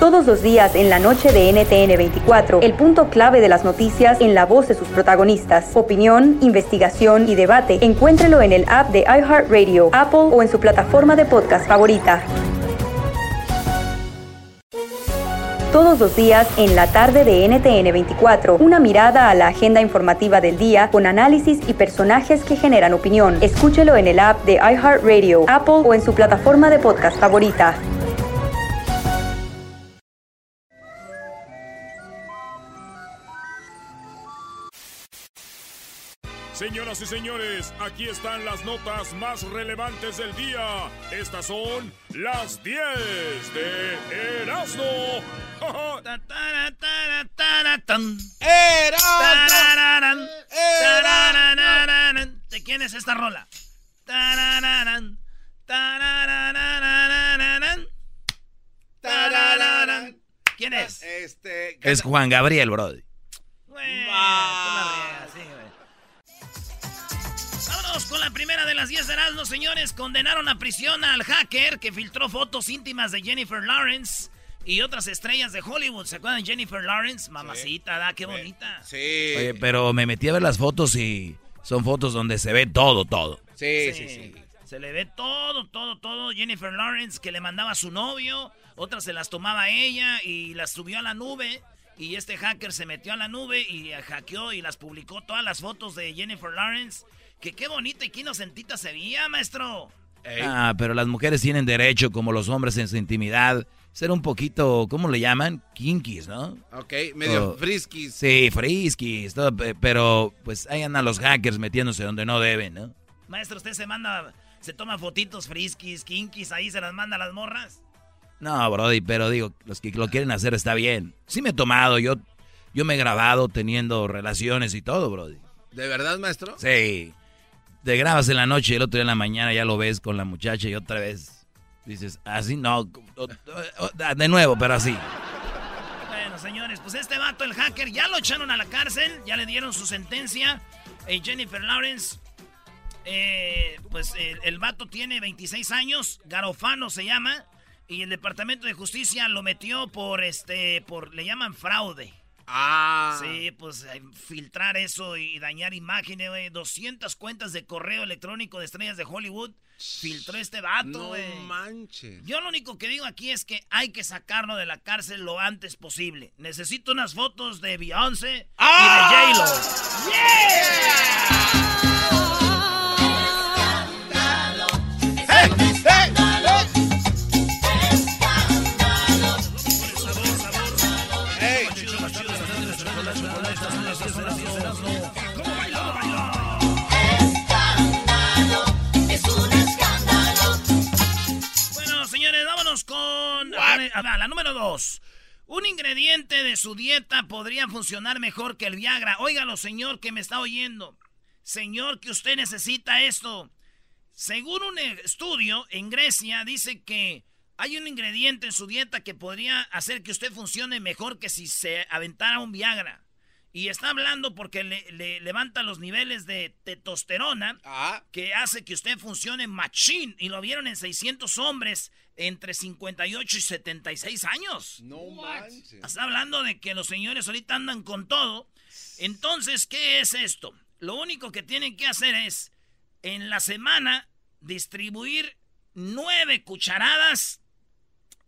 Todos los días en la noche de NTN 24, el punto clave de las noticias en la voz de sus protagonistas. Opinión, investigación y debate. Encuéntrelo en el app de iHeartRadio, Apple o en su plataforma de podcast favorita. Todos los días en la tarde de NTN 24, una mirada a la agenda informativa del día con análisis y personajes que generan opinión. Escúchelo en el app de iHeartRadio, Apple o en su plataforma de podcast favorita. Señoras y señores, aquí están las notas más relevantes del día. Estas son las 10 de Erasmo. ¿De quién es esta rola? ¿Quién es? Este. Es Juan Gabriel, brody. Con la primera de las 10 de Erasmo, señores. Condenaron a prisión al hacker que filtró fotos íntimas de Jennifer Lawrence y otras estrellas de Hollywood. ¿Se acuerdan de Jennifer Lawrence? Mamacita, da, qué bonita. Sí. Oye, pero me metí a ver las fotos y son fotos donde se ve todo, todo. Sí, sí, sí. Se le ve todo, todo, todo. Jennifer Lawrence que le mandaba a su novio, otras se las tomaba ella y las subió a la nube. Y este hacker se metió a la nube y hackeó y las publicó todas las fotos de Jennifer Lawrence. Que qué bonita y qué inocentita se veía, maestro. Ah, pero las mujeres tienen derecho, como los hombres en su intimidad, ser un poquito, ¿cómo le llaman? Kinkies, ¿no? Ok, medio Oh. friskies. Sí, friskies, todo, pe- pero pues ahí andan los hackers metiéndose donde no deben, ¿no? Maestro, usted se manda, se toma fotitos friskis, kinkis, ahí se las manda a las morras. No, Brody, pero digo, los que lo quieren hacer está bien. Sí me he tomado, yo, yo me he grabado teniendo relaciones y todo, Brody. ¿De verdad, maestro? Sí. Te grabas en la noche y el otro día en la mañana ya lo ves con la muchacha y otra vez dices, así no, de nuevo, pero así. Bueno, señores, pues este vato, el hacker, ya lo echaron a la cárcel, ya le dieron su sentencia. Eh, Jennifer Lawrence, eh, pues el, el vato tiene 26 años, Garofano se llama, y el Departamento de Justicia lo metió por, este, por, le llaman fraude. Ah. Sí, pues eh, filtrar eso y dañar imágenes, güey. 200 cuentas de correo electrónico de estrellas de Hollywood. Filtró este vato, No güey. manches. Yo lo único que digo aquí es que hay que sacarlo de la cárcel lo antes posible. Necesito unas fotos de Beyoncé y de J-Lo. Bueno, con a ver, a ver, la número dos. Un ingrediente de su dieta podría funcionar mejor que el Viagra. Óigalo, señor, que me está oyendo. Señor, que usted necesita esto. Según un estudio en Grecia, dice que hay un ingrediente en su dieta que podría hacer que usted funcione mejor que si se aventara un Viagra. Y está hablando porque le, le levanta los niveles de testosterona Ah. que hace que usted funcione machín. Y lo vieron en 600 hombres entre 58 y 76 años. No manches. Está hablando de que los señores ahorita andan con todo. Entonces, ¿qué es esto? Lo único que tienen que hacer es, en la semana, distribuir nueve cucharadas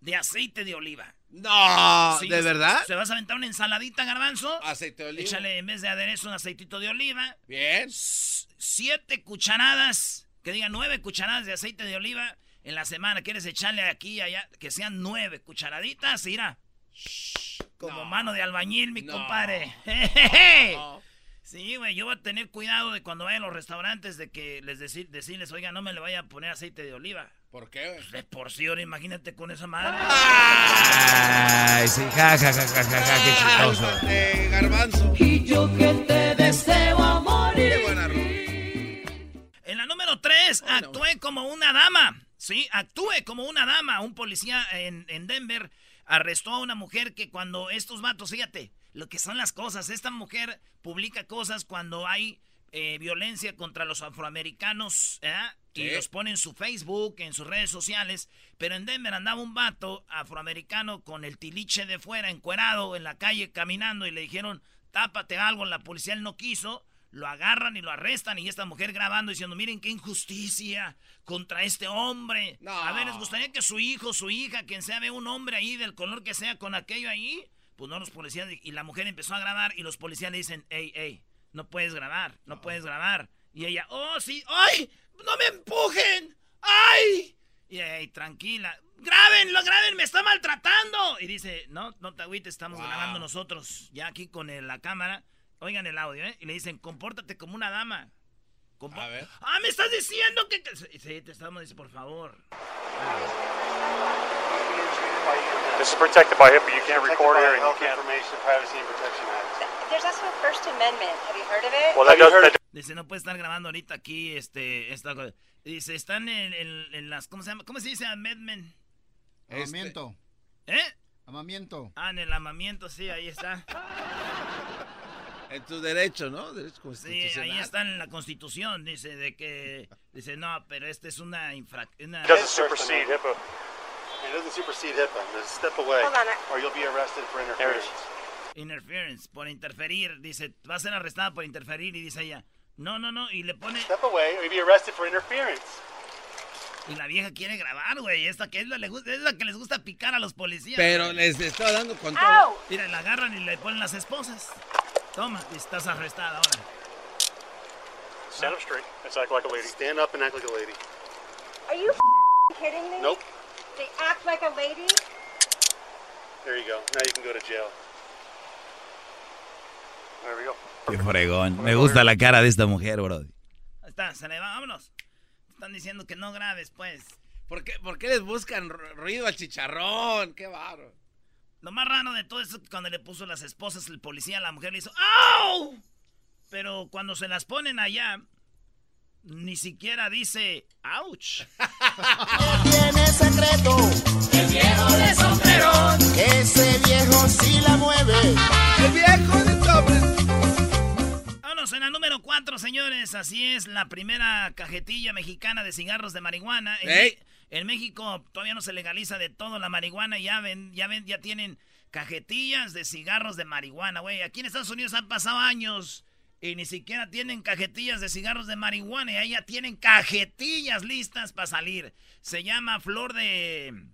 de aceite de oliva. No, Sí, ¿de verdad? ¿Se vas a aventar una ensaladita, garbanzo? Aceite de oliva. Échale en vez de aderezo un aceitito de oliva. Bien. Siete cucharadas, que diga nueve cucharadas de aceite de oliva en la semana. ¿Quieres echarle aquí y allá? Que sean nueve cucharaditas, mira. Como mano de albañil, mi No. compadre. Jejeje. No. Sí, güey, yo voy a tener cuidado de cuando vaya a los restaurantes de que les decir, decirles, oiga, no me le vaya a poner aceite de oliva. ¿Por qué? güey? De por sí, ahora imagínate con esa madre. Ay, sí, ja, ja, ja, ja, ja, ja, qué chistoso. Garbanzo. Y yo que te deseo a morir. Qué buena. En la número 3, actué como una dama. Sí, actúe como una dama. Un policía en, en Denver arrestó a una mujer que cuando estos vatos, fíjate, lo que son las cosas, esta mujer publica cosas cuando hay eh, violencia contra los afroamericanos, ¿eh? Y los pone en su Facebook, en sus redes sociales. Pero en Denver andaba un vato afroamericano con el tiliche de fuera, encuerado, en la calle, caminando, y le dijeron, tápate algo. La policía él no quiso. Lo agarran y lo arrestan. Y esta mujer grabando diciendo, miren qué injusticia contra este hombre. No. A ver, ¿les gustaría que su hijo, su hija, quien sea, vea un hombre ahí del color que sea con aquello ahí? Pues no, los policías. Y la mujer empezó a grabar y los policías le dicen, hey, hey, no puedes grabar, no puedes grabar. Y ella, oh, sí, ¡ay! ¡No me empujen! ¡Ay! Y ey, tranquila. ¡Grábenlo, graben! ¡Me está maltratando! Y dice, no, no te agüites, estamos Wow. grabando nosotros. Ya aquí con la cámara. Oigan el audio, ¿eh? Y le dicen, compórtate como una dama. Compo- A ver. ¡Ah, me estás diciendo que...! que-". Sí, te estamos diciendo, por favor. This is protected by HIPAA. You can't record here and you can't. Information Privacy and Protection Act. There's also a First Amendment. Have you heard of it? Well, that does. That, Dice, no puede estar grabando ahorita aquí, este, esta cosa. Dice, están en, en- en las, ¿cómo se llama? ¿Cómo se dice amendment? Este, Amamiento. ¿Eh? Amamiento. Ah, en el amamiento, sí, ahí está. En tu derecho, ¿no? Derecho Sí, ahí está en la constitución, dice, de que, dice, no, pero esta es una infracción. it doesn't supersede HIPAA. It doesn't supersede HIPAA. There's step away, Hold on, I- or you'll be arrested for interference. Interference, por interferir, dice, va a ser arrestada por interferir, y dice ella, no, no, no, y le pone, Step away, or you'll be arrested for interference. y la vieja quiere grabar, güey, esta que es la, le gusta- es la que les gusta picar a los policías. Pero güey. les está dando con todo. Ow! Mira, la agarran y le ponen las esposas. Toma, estás arrestada ahora. Stand up straight. It's act like a lady. Stand up and act like a lady. Are you f***ing kidding me? Nope. They act like a lady? There you go. Now you can go to jail. There we go. Qué fregón. Me gusta la cara de esta mujer, bro. Ahí está, se le va, vámonos. Están diciendo que no grabes, pues. ¿Por qué, por qué les buscan ru- ruido al chicharrón? Qué barro. Lo más raro de todo esto es que cuando le puso las esposas, el policía a la mujer le hizo ¡Au! Pero cuando se las ponen allá, ni siquiera dice ¡Ouch! tiene secreto. El viejo de sombrero. Ese viejo sí la mueve. El viejo de sobre. Vámonos en la número 4, señores. Así es, la primera cajetilla mexicana de cigarros de marihuana. En, Ey. En México todavía no se legaliza de todo la marihuana. Ya ven, ya ven, ya tienen cajetillas de cigarros de marihuana, güey. Aquí en Estados Unidos han pasado años y ni siquiera tienen cajetillas de cigarros de marihuana. Y ahí ya tienen cajetillas listas para salir. Se llama flor de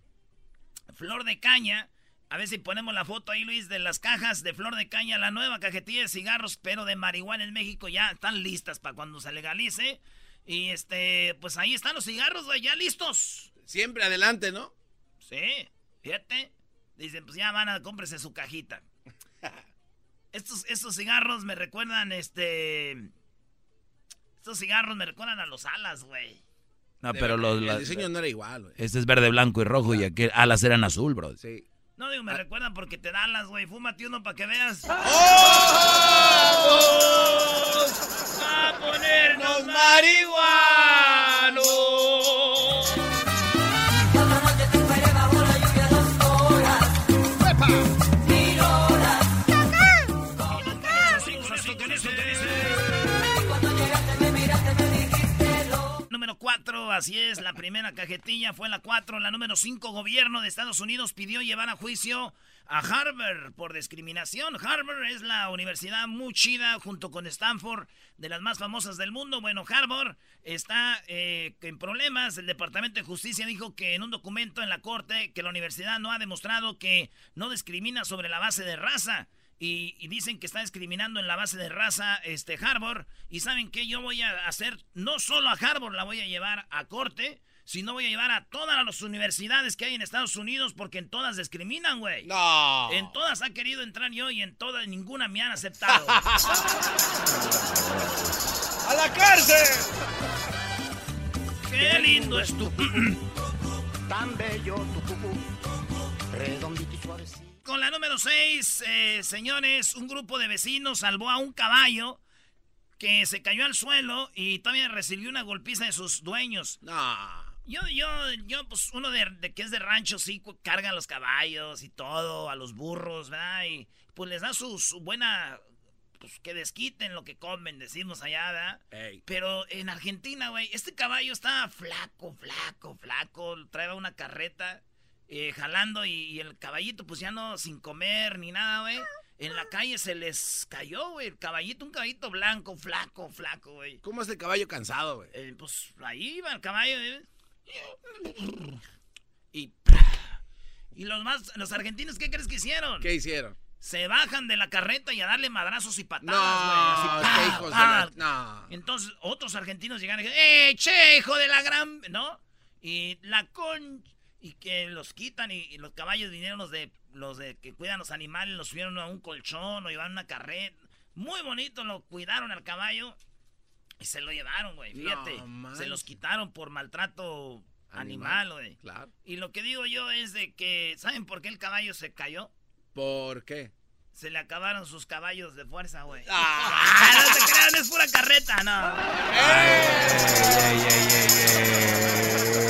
flor de caña. A ver si ponemos la foto ahí, Luis, de las cajas de flor de caña, la nueva cajetilla de cigarros, pero de marihuana en México ya están listas para cuando se legalice. Y este, pues ahí están los cigarros, güey, ya listos. Siempre adelante, ¿no? Sí, fíjate. Dicen, pues ya van a cómprese su cajita. Estos, estos cigarros me recuerdan, este. Estos cigarros me recuerdan a los alas, güey. No, De pero los, El diseño no era igual, güey. este es verde, blanco y rojo y aquel alas eran azul, bro. Sí. No digo, me Ah. recuerdan porque te dan las, güey. Fúmate uno para que veas. ¡Oh! ¡A ponernos marihuanos! Número 4, así es, la primera cajetilla fue la 4. La número 5, gobierno de Estados Unidos pidió llevar a juicio a Harvard por discriminación. Harvard es la universidad muy chida junto con Stanford, de las más famosas del mundo. Bueno, Harvard está eh, en problemas. El Departamento de Justicia dijo que en un documento en la corte que la universidad no ha demostrado que no discrimina sobre la base de raza. Y, y dicen que está discriminando en la base de raza este Harvard. Y saben que yo voy a hacer, no solo a Harvard la voy a llevar a corte, sino voy a llevar a todas las universidades que hay en Estados Unidos porque en todas discriminan, güey. No. En todas ha querido entrar yo y en todas ninguna me han aceptado. ¡A la cárcel! ¡Qué lindo es tu... Tan bello tu cucú. Redondito y suavecito. Con la número 6, señores, un grupo de vecinos salvó a un caballo que se cayó al suelo y todavía recibió una golpiza de sus dueños. No. Yo, yo, yo, pues uno de, de que es de rancho, sí, carga a los caballos y todo, a los burros, ¿verdad? Y pues les da su, su buena, pues que desquiten lo que comen, decimos allá, ¿verdad? Ey. Pero en Argentina, güey, este caballo estaba flaco, flaco, flaco. Traía una carreta eh, jalando y, y el caballito, pues ya no sin comer ni nada, güey. En la calle se les cayó, güey. El caballito, un caballito blanco, flaco, flaco, güey. ¿Cómo es el caballo cansado, güey? Eh, pues ahí iba el caballo. ¿eh? Y, y los más, los argentinos, ¿qué crees que hicieron? ¿Qué hicieron? Se bajan de la carreta y a darle madrazos y No, patadas, güey. así, qué ¡pa! hijos de la... No. Entonces otros argentinos llegaron y dijeron, ¡eh, che, hijo de la gran... ¿No? Y la con... Y que los quitan y, y los caballos vinieron los de los de que cuidan los animales, los subieron a un colchón o llevaron una carreta. Muy bonito, lo cuidaron al caballo y se lo llevaron, güey. Fíjate, No se los quitaron por maltrato Animal. güey. Claro. Y lo que digo yo es de que, ¿saben por qué el caballo se cayó? ¿Por qué? Se le acabaron sus caballos de fuerza, güey. Ah. Ah, no se crean, es pura carreta, no. Ey, ey, ey,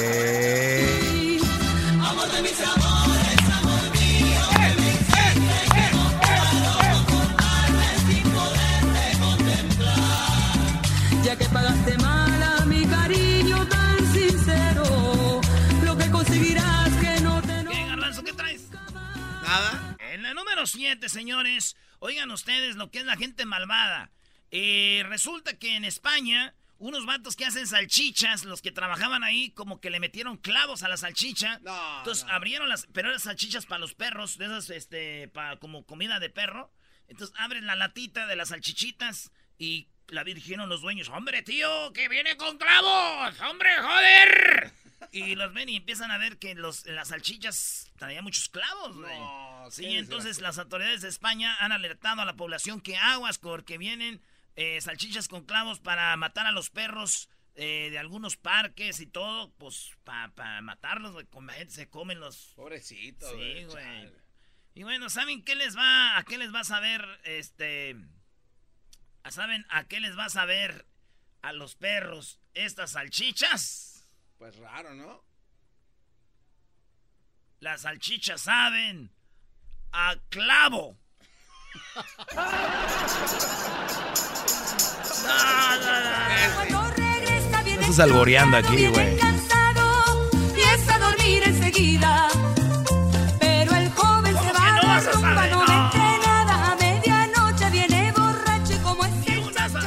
número 7, señores, oigan ustedes lo que es la gente malvada. Eh, resulta que en España, unos vatos que hacen salchichas, los que trabajaban ahí, como que le metieron clavos a la salchicha. No, Entonces no. abrieron las, pero eran salchichas para los perros, de esas, este, para como comida de perro. Entonces abren la latita de las salchichitas y la dijeron los dueños, hombre tío, que viene con clavos, hombre, joder. Y los ven y empiezan a ver que los, las salchichas traían muchos clavos, güey. No, Sí, qué entonces las autoridades de España han alertado a la población que aguas porque vienen eh, salchichas con clavos para matar a los perros eh, de algunos parques y todo, pues para matarlos, güey. Con la gente se comen los... Pobrecito, Sí, güey. Y bueno, ¿saben qué les va, a qué les va a saber, este... ¿Saben a qué les va a saber a los perros estas salchichas? Pues raro, ¿no? Las salchichas saben a clavo. No, no, no. Regresa Estás alboreando aquí, güey. a dormir enseguida. Pero el joven ¿Cómo se que va a rumba, saber? no me entre nada. A medianoche viene borracho y como es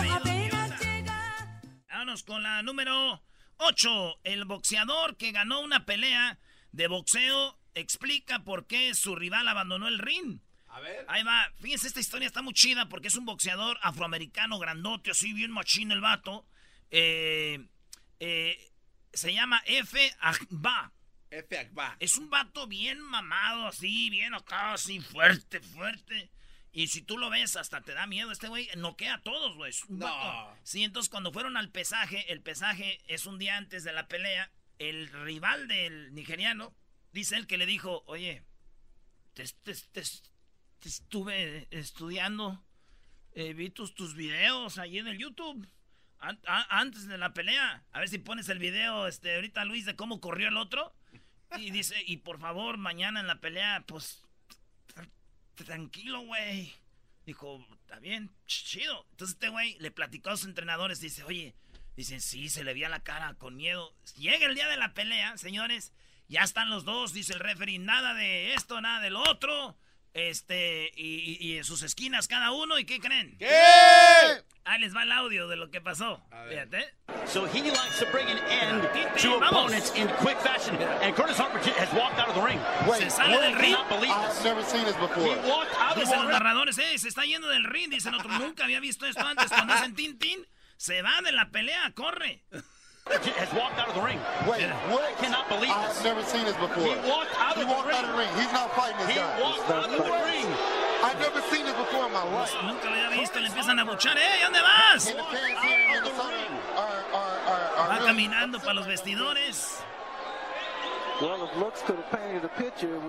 ni apenas llega. Vámonos con la número 8. El boxeador que ganó una pelea de boxeo explica por qué su rival abandonó el ring. A ver. Ahí va. Fíjense, esta historia está muy chida porque es un boxeador afroamericano grandote, así bien machín el vato. Eh, eh, se llama F. Agba. F. Akba. Es un vato bien mamado, así, bien acá, así, fuerte, fuerte. Y si tú lo ves, hasta te da miedo. Este güey noquea a todos, güey. No. Sí, entonces cuando fueron al pesaje, el pesaje es un día antes de la pelea. El rival del nigeriano, dice él que le dijo, oye, te, te- te- te estuve estudiando, eh, vi tus, tus videos ahí en el YouTube. an- antes de la pelea, a ver si pones el video, este, ahorita Luis, de cómo corrió el otro. Y dice, y por favor, mañana en la pelea, pues, tranquilo, güey. Dijo, está bien, ch- chido. Entonces este güey le platicó a sus entrenadores, dice, oye, dicen, sí, se le veía la cara con miedo. Llega el día de la pelea, señores, ya están los dos, dice el referee, nada de esto, nada de lo otro. Este, y- y en sus esquinas cada uno, ¿y qué creen? ¿Qué? Ahí les va el audio de lo que pasó. A ver. Fíjate. So he likes to bring an end to opponents in quick fashion. And Curtis Harper has walked out of the ring. Se sale del ring. cannot believe I've never seen this He before. walked out of Dicen the los ring. narradores, eh, se está yendo del ring. Dicen otro, nunca había visto esto antes. Cuando hacen tin tin, se va de la pelea, corre. Has walked out of the ring. Wait, what? I cannot believe I've this. never seen this before. He walked out He of the walked out of the ring. He's not fighting this He guy. walked out of the ring. I've never seen this before in my life. Nunca lo había visto, le empiezan a buchar. ¡Eh, ¿dónde vas? Va caminando para los vestidores.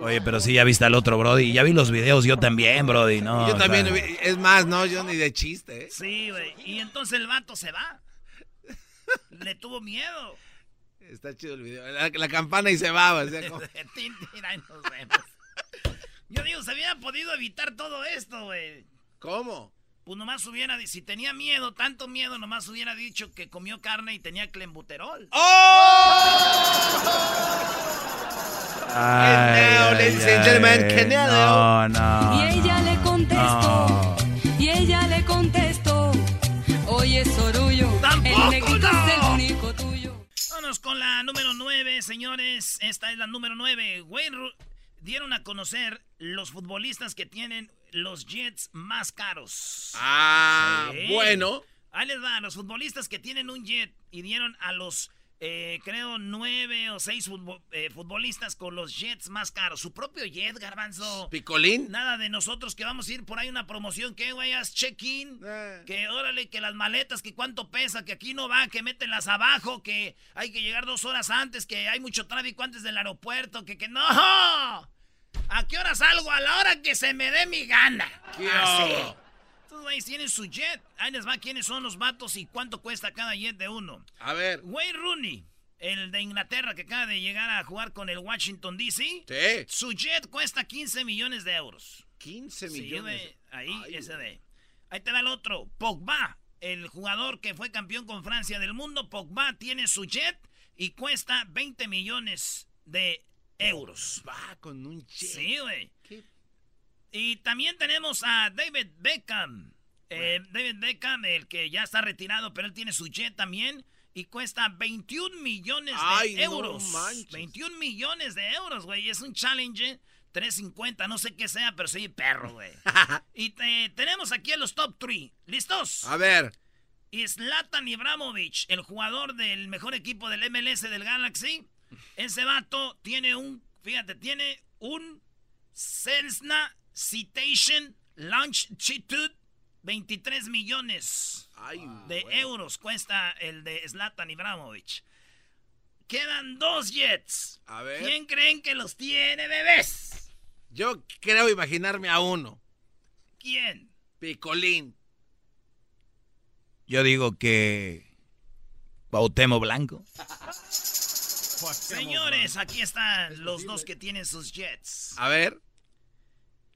Oye, pero sí, ya viste al otro, Brody. Ya vi los videos yo también, Brody, ¿no? yo o también, sea, vi- es más, no, yo ni de chiste, ¿eh? Sí, güey. Y entonces el vato se va. Le tuvo miedo. Está chido el video. La, la campana y se va, o sea, como- nos vemos. Yo digo, se hubiera podido evitar todo esto, güey. ¿Cómo? Pues nomás hubiera, si tenía miedo, tanto miedo, nomás hubiera dicho que comió carne y tenía clembuterol. Ay, now, ay, ladies and gentlemen, ay. No, no. Y ella le contestó, No. y ella le contestó, oye Sorullo, ¡Tampoco, el negrito no! es el único tuyo. Vámonos con la número 9, señores. Esta es la número 9. Wayne Ru- dieron a conocer los futbolistas que tienen los jets más caros. Ah, Sí. bueno. Ahí les va, los futbolistas que tienen un jet y dieron a los, eh, creo, nueve o seis eh, futbolistas con los jets más caros. Su propio jet, garbanzo. Picolín. Nada de nosotros que vamos a ir por ahí una promoción, que güey, haz check-in, Eh. que órale, que las maletas, que cuánto pesa, que aquí no va, que mételas abajo, que hay que llegar dos horas antes, que hay mucho tráfico antes del aeropuerto, que que no. ¿A qué hora salgo? A la hora que se me dé mi gana. ¿Qué Así. Estos güeyes tienen su jet. Ahí les va quiénes son los vatos y cuánto cuesta cada jet de uno. A ver. Wayne Rooney, el de Inglaterra que acaba de llegar a jugar con el Washington DC. Sí. Su jet cuesta 15 millones de euros. 15 Sí, millones. de- ahí, Ay, ese de. Ahí te va el otro. Pogba, el jugador que fue campeón con Francia del mundo. Pogba tiene su jet y cuesta 20 millones de euros. Va con un jet. Sí, güey. ¿Qué? Y también tenemos a David Beckham. Eh, David Beckham, el que ya está retirado, pero él tiene su jet también. Y cuesta 21 millones de Ay, no euros. manches. 21 millones de euros, güey. Es un challenge 350, no sé qué sea, pero soy perro, güey. y te- tenemos aquí a los top 3. ¿Listos? A ver. Zlatan Ibrahimovic, el jugador del mejor equipo del MLS del Galaxy. Ese vato tiene un, fíjate, tiene un Cessna Citation Longitude 23 millones Ay, de euros cuesta el de Zlatan Ibrahimovic. Quedan dos jets. A ver. ¿Quién creen que los tiene, bebés? Yo creo imaginarme a uno. ¿Quién? Picolín. Yo digo que. Bautemo Blanco. Señores, aquí están los dos que tienen sus jets. A ver.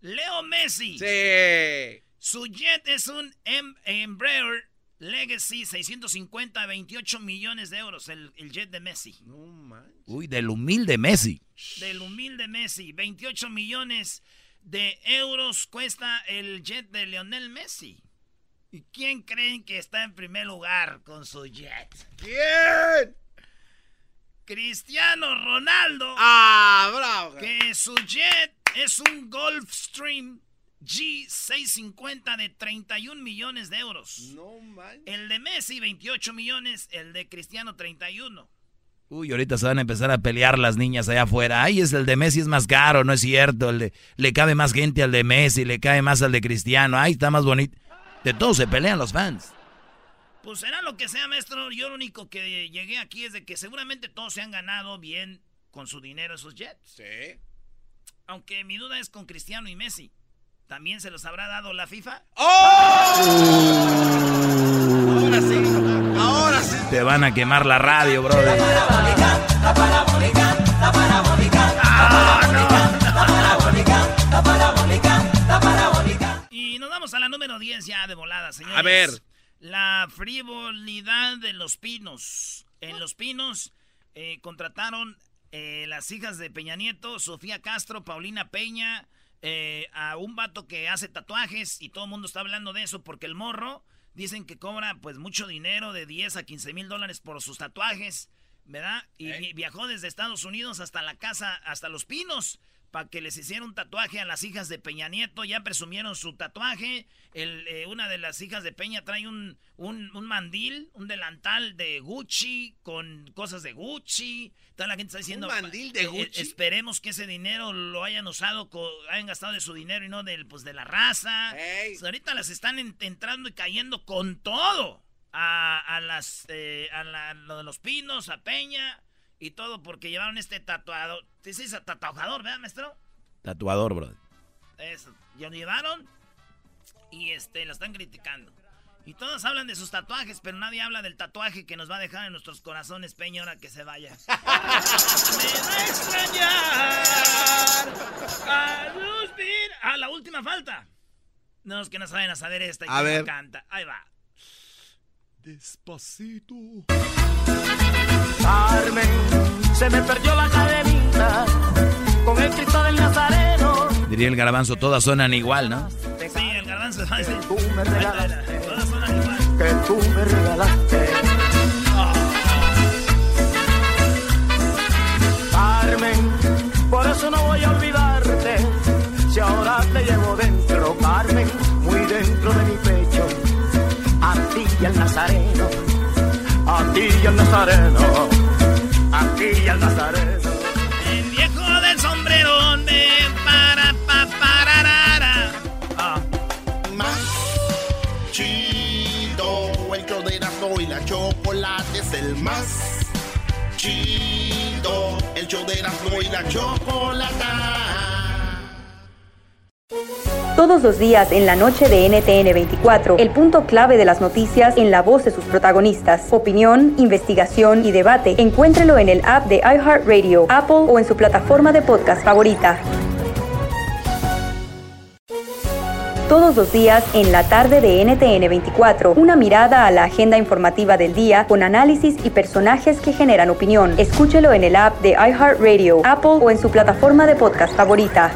Leo Messi. Sí. Su jet es un em- Embraer Legacy 650, 28 millones de euros, el, el jet de Messi. No manches. Uy, del humilde Messi. Del humilde Messi, 28 millones de euros cuesta el jet de Lionel Messi. ¿Y quién creen que está en primer lugar con su jet? ¿Quién? Cristiano Ronaldo. Ah, bravo. Que su jet es un Gulfstream G650 de 31 millones de euros. No manches. El de Messi 28 millones, el de Cristiano 31. Uy, ahorita se van a empezar a pelear las niñas allá afuera. Ay, es el de Messi es más caro, no es cierto. El de, le cabe más gente al de Messi, le cae más al de Cristiano. Ay, está más bonito. De todo se pelean los fans. Pues será lo que sea, maestro. Yo lo único que llegué aquí es de que seguramente todos se han ganado bien con su dinero esos jets. Sí. Aunque mi duda es con Cristiano y Messi. ¿También se los habrá dado la FIFA? Ahora sí. Ahora sí. Te van a quemar la radio, brother. Y nos vamos a la número 10 ya de volada, señores. A ver. La frivolidad de los pinos. En los pinos eh, contrataron eh, las hijas de Peña Nieto, Sofía Castro, Paulina Peña, eh, a un vato que hace tatuajes y todo el mundo está hablando de eso porque el morro dicen que cobra pues mucho dinero de 10 a 15 mil dólares por sus tatuajes, ¿verdad? Y vi- viajó desde Estados Unidos hasta la casa, hasta Los Pinos para que les hiciera un tatuaje a las hijas de Peña Nieto. Ya presumieron su tatuaje. El, eh, una de las hijas de Peña trae un, un, un mandil, un delantal de Gucci con cosas de Gucci. Toda la gente está diciendo... ¿Un mandil de eh, Gucci? esperemos que ese dinero lo hayan usado, hayan gastado de su dinero y no del, pues, de la raza. Ahorita las están en- entrando y cayendo con todo. A, a las eh, a la- lo de los pinos, a Peña y todo porque llevaron este tatuado. ¿Sí se dice tatuador, verdad, maestro? Tatuador, brother. Eso. Ya lo llevaron y este lo están criticando. Y todos hablan de sus tatuajes, pero nadie habla del tatuaje que nos va a dejar en nuestros corazones Peña ahora que se vaya. Me va a extrañar a luz Ah, la última falta. No, es que no saben a saber esta y A ver. canta. Ahí va. Despacito. Carmen, se me perdió la cadenita con el Cristo del Nazareno. Diría el garbanzo, todas suenan igual, ¿no? Sí, el garbanzo decir. Tú me regalaste, Todas suenan igual. que tú me regalaste. Carmen, por eso no voy a olvidarte. Si ahora te llevo dentro, Carmen, y al Nazareno, a ti y al Nazareno, a ti y al Nazareno. El viejo del sombrerón de para pa pararara. Ah. Más chido, el show de Erasmo y la chocolate es el más chido, el show de Erasmo y la chocolata. Todos los días en la noche de NTN 24, el punto clave de las noticias en la voz de sus protagonistas. Opinión, investigación y debate. Encuéntrelo en el app de iHeartRadio, Apple o en su plataforma de podcast favorita. Todos los días en la tarde de NTN 24, una mirada a la agenda informativa del día con análisis y personajes que generan opinión. Escúchelo en el app de iHeartRadio, Apple o en su plataforma de podcast favorita.